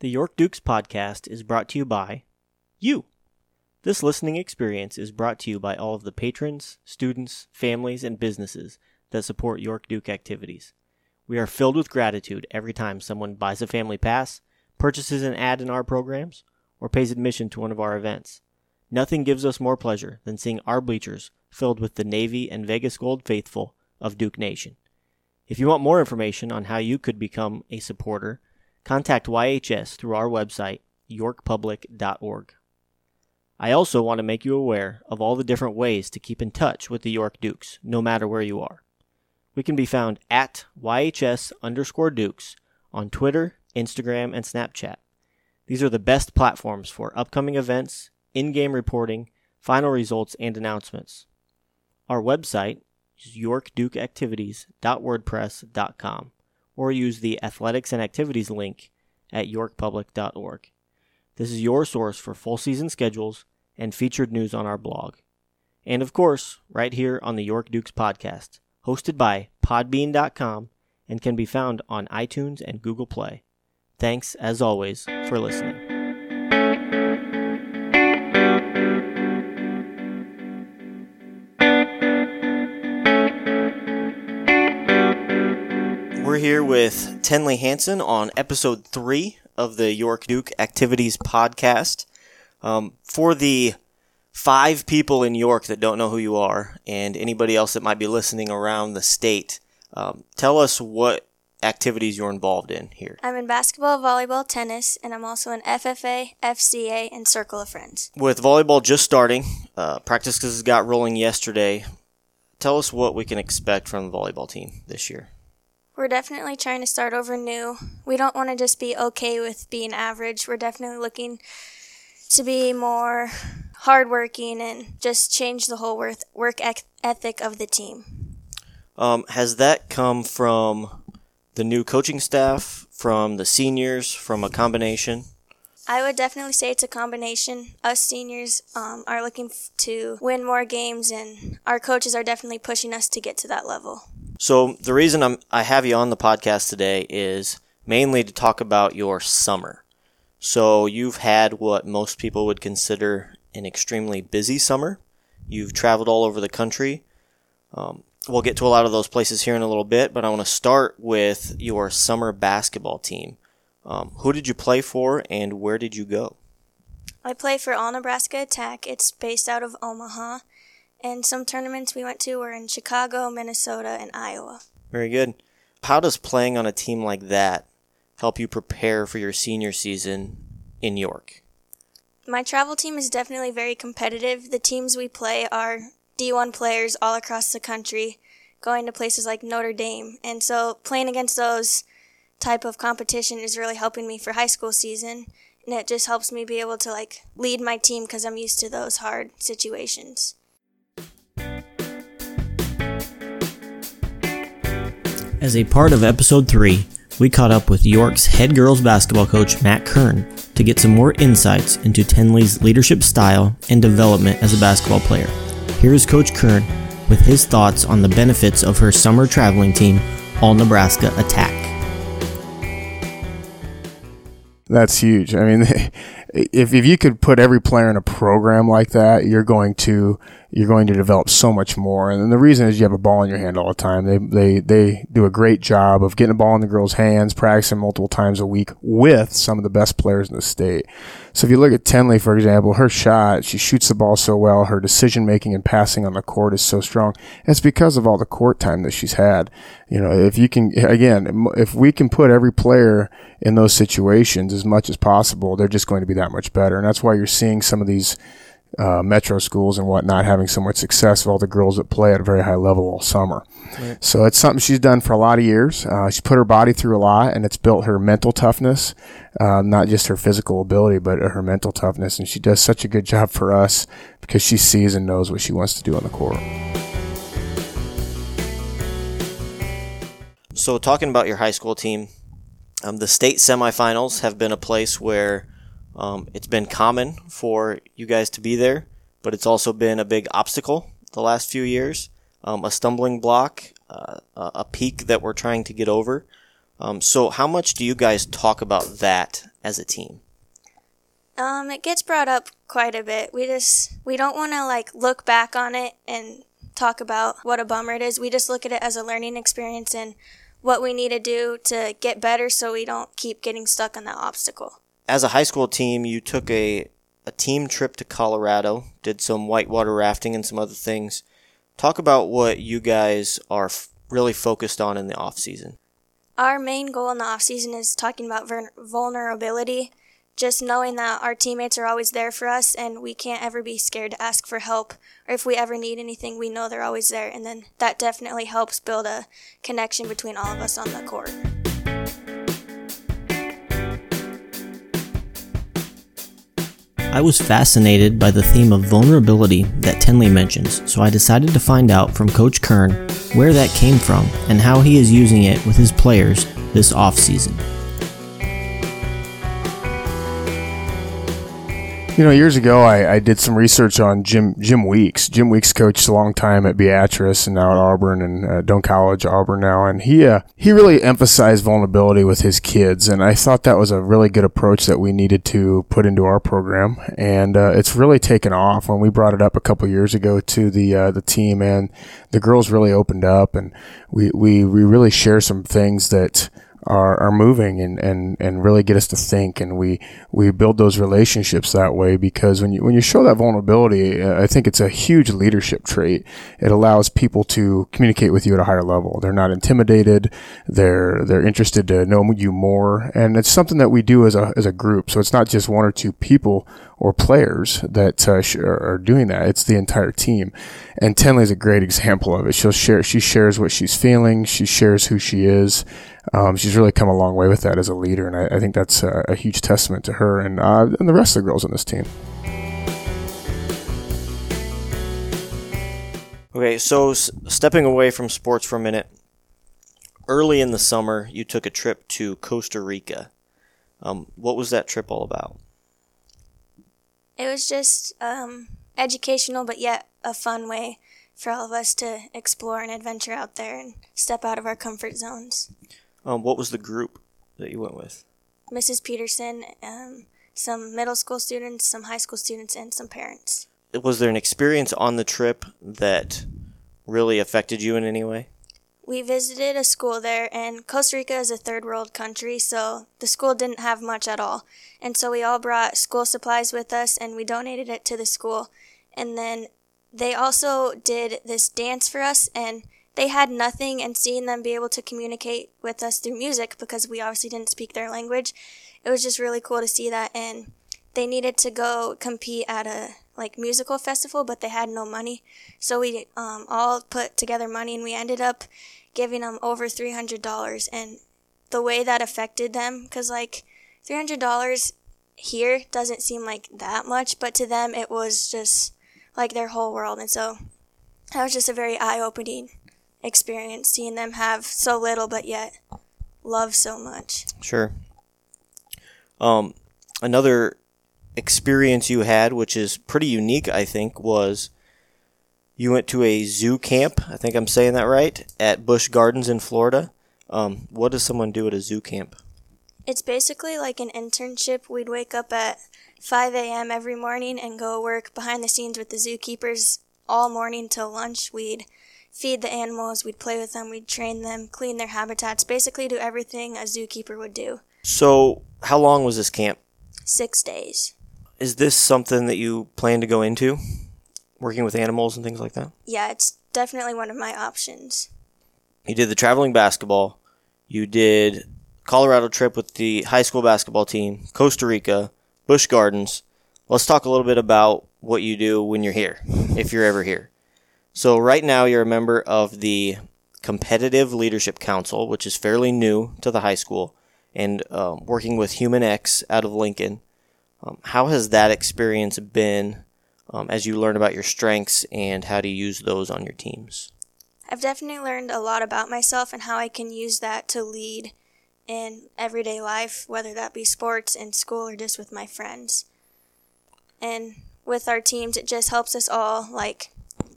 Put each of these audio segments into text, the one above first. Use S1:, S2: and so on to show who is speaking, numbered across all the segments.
S1: The York Dukes podcast is brought to you by you. This listening experience is brought to you by all of the patrons, students, families, and businesses that support York Duke activities. We are filled with gratitude every time someone buys a family pass, purchases an ad in our programs, or pays admission to one of our events. Nothing gives us more pleasure than seeing our bleachers filled with the Navy and Vegas Gold faithful of Duke Nation. If you want more information on how you could become a supporter, contact YHS through our website, yorkpublic.org. I also want to make you aware of all the different ways to keep in touch with the York Dukes, no matter where you are. We can be found at YHS underscore Dukes on Twitter, Instagram, and Snapchat. These are the best platforms for upcoming events, in game reporting, final results, and announcements. Our website is yorkdukeactivities.wordpress.com or use the Athletics and Activities link at yorkpublic.org. This is your source for full season schedules and featured news on our blog. And of course, right here on the York Dukes podcast, hosted by podbean.com and can be found on iTunes and Google Play. Thanks, as always, for listening. With Tenley Hansen on episode three of the York Duke Activities podcast. Um, for the five people in York that don't know who you are, and anybody else that might be listening around the state, um, tell us what activities you're involved in here.
S2: I'm in basketball, volleyball, tennis, and I'm also in FFA, FCA, and Circle of Friends.
S1: With volleyball just starting, uh, practices got rolling yesterday. Tell us what we can expect from the volleyball team this year.
S2: We're definitely trying to start over new. We don't want to just be okay with being average. We're definitely looking to be more hardworking and just change the whole work, ethic of the team.
S1: Um, has that come from the new coaching staff, from the seniors, from a combination?
S2: I would definitely say it's a combination. Us seniors um, are looking f- to win more games, and our coaches are definitely pushing us to get to that level.
S1: So the reason I'm I have you on the podcast today is mainly to talk about your summer. So you've had what most people would consider an extremely busy summer. You've traveled all over the country. Um, we'll get to a lot of those places here in a little bit, but I want to start with your summer basketball team. Um, who did you play for, and where did you go?
S2: I play for All Nebraska Attack. It's based out of Omaha. And some tournaments we went to were in Chicago, Minnesota, and Iowa.
S1: Very good. How does playing on a team like that help you prepare for your senior season in York?
S2: My travel team is definitely very competitive. The teams we play are D1 players all across the country, going to places like Notre Dame. And so playing against those type of competition is really helping me for high school season. And it just helps me be able to like lead my team because I'm used to those hard situations.
S1: As a part of episode 3, we caught up with York's head girls basketball coach Matt Kern to get some more insights into Tenley's leadership style and development as a basketball player. Here is Coach Kern with his thoughts on the benefits of her summer traveling team, All Nebraska Attack.
S3: That's huge. I mean, if, if you could put every player in a program like that, you're going to you're going to develop so much more. And the reason is you have a ball in your hand all the time. They, they, they do a great job of getting a ball in the girls' hands, practicing multiple times a week with some of the best players in the state. So if you look at Tenley, for example, her shot, she shoots the ball so well. Her decision making and passing on the court is so strong. It's because of all the court time that she's had. You know, if you can, again, if we can put every player in those situations as much as possible, they're just going to be that much better. And that's why you're seeing some of these uh, metro schools and whatnot having so much success with all the girls that play at a very high level all summer. Right. So it's something she's done for a lot of years. Uh, she's put her body through a lot, and it's built her mental toughness, uh, not just her physical ability, but her mental toughness. And she does such a good job for us because she sees and knows what she wants to do on the court.
S1: So, talking about your high school team, um, the state semifinals have been a place where um, it's been common for you guys to be there, but it's also been a big obstacle the last few years, um, a stumbling block, uh, a peak that we're trying to get over. Um, so, how much do you guys talk about that as a team?
S2: Um, it gets brought up quite a bit. We just we don't want to like look back on it and talk about what a bummer it is. We just look at it as a learning experience and what we need to do to get better so we don't keep getting stuck on that obstacle.
S1: As a high school team, you took a a team trip to Colorado, did some whitewater rafting and some other things. Talk about what you guys are f- really focused on in the off season.
S2: Our main goal in the off season is talking about ver- vulnerability just knowing that our teammates are always there for us and we can't ever be scared to ask for help or if we ever need anything we know they're always there and then that definitely helps build a connection between all of us on the court
S1: I was fascinated by the theme of vulnerability that Tenley mentions, so I decided to find out from Coach Kern where that came from and how he is using it with his players this off
S3: You know, years ago, I, I did some research on Jim Jim Weeks. Jim Weeks coached a long time at Beatrice and now at Auburn and uh, Doane College, Auburn now, and he uh, he really emphasized vulnerability with his kids, and I thought that was a really good approach that we needed to put into our program, and uh, it's really taken off. When we brought it up a couple years ago to the uh, the team, and the girls really opened up, and we we we really share some things that are, are moving and, and, and really get us to think. And we, we build those relationships that way because when you, when you show that vulnerability, I think it's a huge leadership trait. It allows people to communicate with you at a higher level. They're not intimidated. They're, they're interested to know you more. And it's something that we do as a, as a group. So it's not just one or two people or players that uh, are doing that. It's the entire team. And Tenley is a great example of it. She'll share, she shares what she's feeling. She shares who she is. Um, she's really come a long way with that as a leader. And I, I think that's a, a, huge testament to her and, uh, and the rest of the girls on this team.
S1: Okay, so s- stepping away from sports for a minute, early in the summer, you took a trip to Costa Rica. Um, what was that trip all about?
S2: It was just um, educational, but yet a fun way for all of us to explore and adventure out there and step out of our comfort zones.
S1: Um, what was the group that you went with?
S2: Mrs. Peterson, um, some middle school students, some high school students, and some parents.
S1: Was there an experience on the trip that really affected you in any way?
S2: We visited a school there, and Costa Rica is a third world country, so the school didn't have much at all. And so we all brought school supplies with us and we donated it to the school. And then they also did this dance for us, and they had nothing, and seeing them be able to communicate with us through music because we obviously didn't speak their language, it was just really cool to see that. And they needed to go compete at a like musical festival, but they had no money. So we um, all put together money, and we ended up giving them over $300 and the way that affected them because like $300 here doesn't seem like that much but to them it was just like their whole world and so that was just a very eye-opening experience seeing them have so little but yet love so much.
S1: Sure. Um another experience you had which is pretty unique i think was you went to a zoo camp. I think I'm saying that right at Busch Gardens in Florida. Um, what does someone do at a zoo camp?
S2: It's basically like an internship. We'd wake up at 5 a.m. every morning and go work behind the scenes with the zookeepers all morning till lunch. We'd feed the animals, we'd play with them, we'd train them, clean their habitats, basically do everything a zookeeper would do.
S1: So, how long was this camp?
S2: Six days.
S1: Is this something that you plan to go into? Working with animals and things like that?
S2: Yeah, it's definitely one of my options.
S1: You did the traveling basketball. You did Colorado trip with the high school basketball team, Costa Rica, Busch Gardens. Let's talk a little bit about what you do when you're here, if you're ever here. So right now you're a member of the Competitive Leadership Council, which is fairly new to the high school, and um, working with HumanX out of Lincoln. Um, how has that experience been um, as you learn about your strengths and how to use those on your teams?
S2: I've definitely learned a lot about myself and how I can use that to lead in everyday life, whether that be sports, in school, or just with my friends. And with our teams, it just helps us all like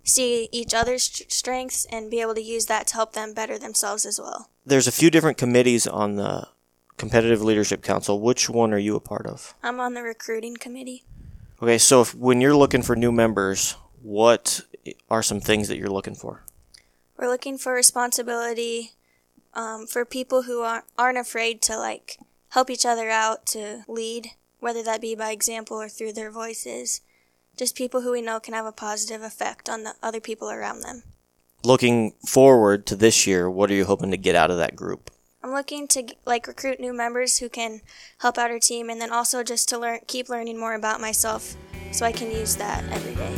S2: see each other's strengths and be able to use that to help them better themselves as well.
S1: There's a few different committees on the competitive leadership council. Which one are you a part of?
S2: I'm on the recruiting committee.
S1: Okay, so if, when you're looking for new members, what are some things that you're looking for?
S2: We're looking for responsibility um, for people who aren't, aren't afraid to like help each other out to lead, whether that be by example or through their voices. Just people who we know can have a positive effect on the other people around them.
S1: Looking forward to this year, what are you hoping to get out of that group?
S2: I'm looking to like recruit new members who can help out our team, and then also just to learn, keep learning more about myself, so I can use that every day.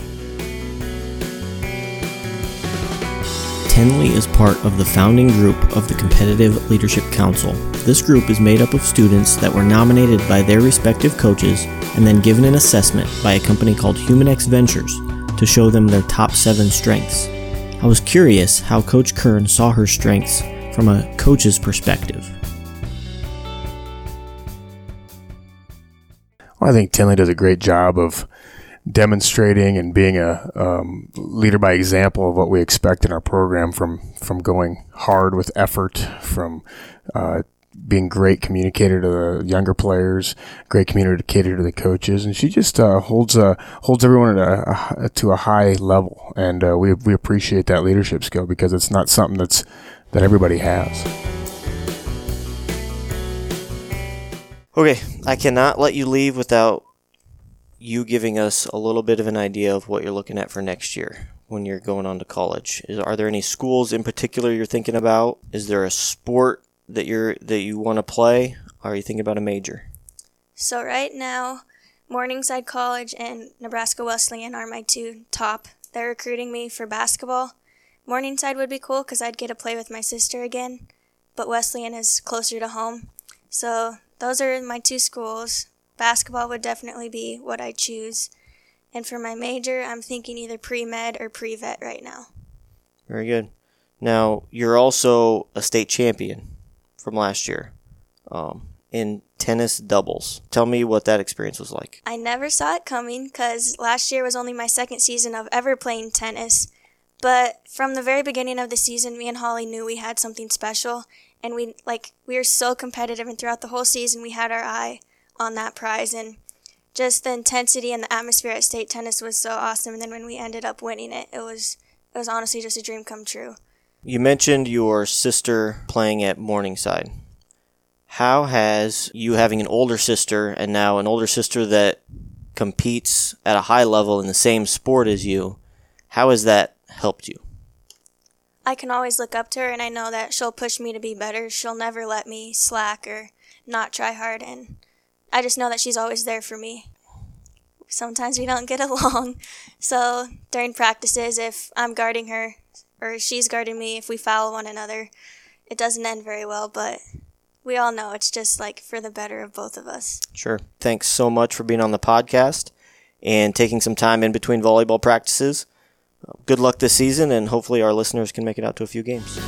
S1: Tenley is part of the founding group of the Competitive Leadership Council. This group is made up of students that were nominated by their respective coaches and then given an assessment by a company called HumanX Ventures to show them their top seven strengths. I was curious how Coach Kern saw her strengths from a coach's perspective.
S3: Well, I think Tenley does a great job of demonstrating and being a um, leader by example of what we expect in our program from from going hard with effort, from uh, being great communicator to the younger players, great communicator to the coaches, and she just uh, holds uh, holds everyone a, a, to a high level, and uh, we we appreciate that leadership skill because it's not something that's that everybody has.
S1: Okay, I cannot let you leave without you giving us a little bit of an idea of what you're looking at for next year when you're going on to college. Is, are there any schools in particular you're thinking about? Is there a sport that you're that you want to play? Are you thinking about a major?
S2: So right now, Morningside College and Nebraska Wesleyan are my two top. They're recruiting me for basketball. Morningside would be cool because I'd get to play with my sister again, but Wesleyan is closer to home. So those are my two schools basketball would definitely be what I choose. And for my major, I'm thinking either pre med or pre vet right now.
S1: Very good. Now, you're also a state champion from last year um, in tennis doubles. Tell me what that experience was like.
S2: I never saw it coming because last year was only my second season of ever playing tennis. But from the very beginning of the season, me and Holly knew we had something special, and we like we were so competitive, and throughout the whole season, we had our eye on that prize and just the intensity and the atmosphere at state tennis was so awesome and then when we ended up winning it it was it was honestly just a dream come true.
S1: You mentioned your sister playing at morningside. How has you having an older sister and now an older sister that competes at a high level in the same sport as you how has that helped you
S2: i can always look up to her and i know that she'll push me to be better she'll never let me slack or not try hard and I just know that she's always there for me. Sometimes we don't get along. So during practices, if I'm guarding her or she's guarding me, if we foul one another, it doesn't end very well, but we all know it's just like for the better of both of us.
S1: Sure. Thanks so much for being on the podcast and taking some time in between volleyball practices. Good luck this season, and hopefully, our listeners can make it out to a few games.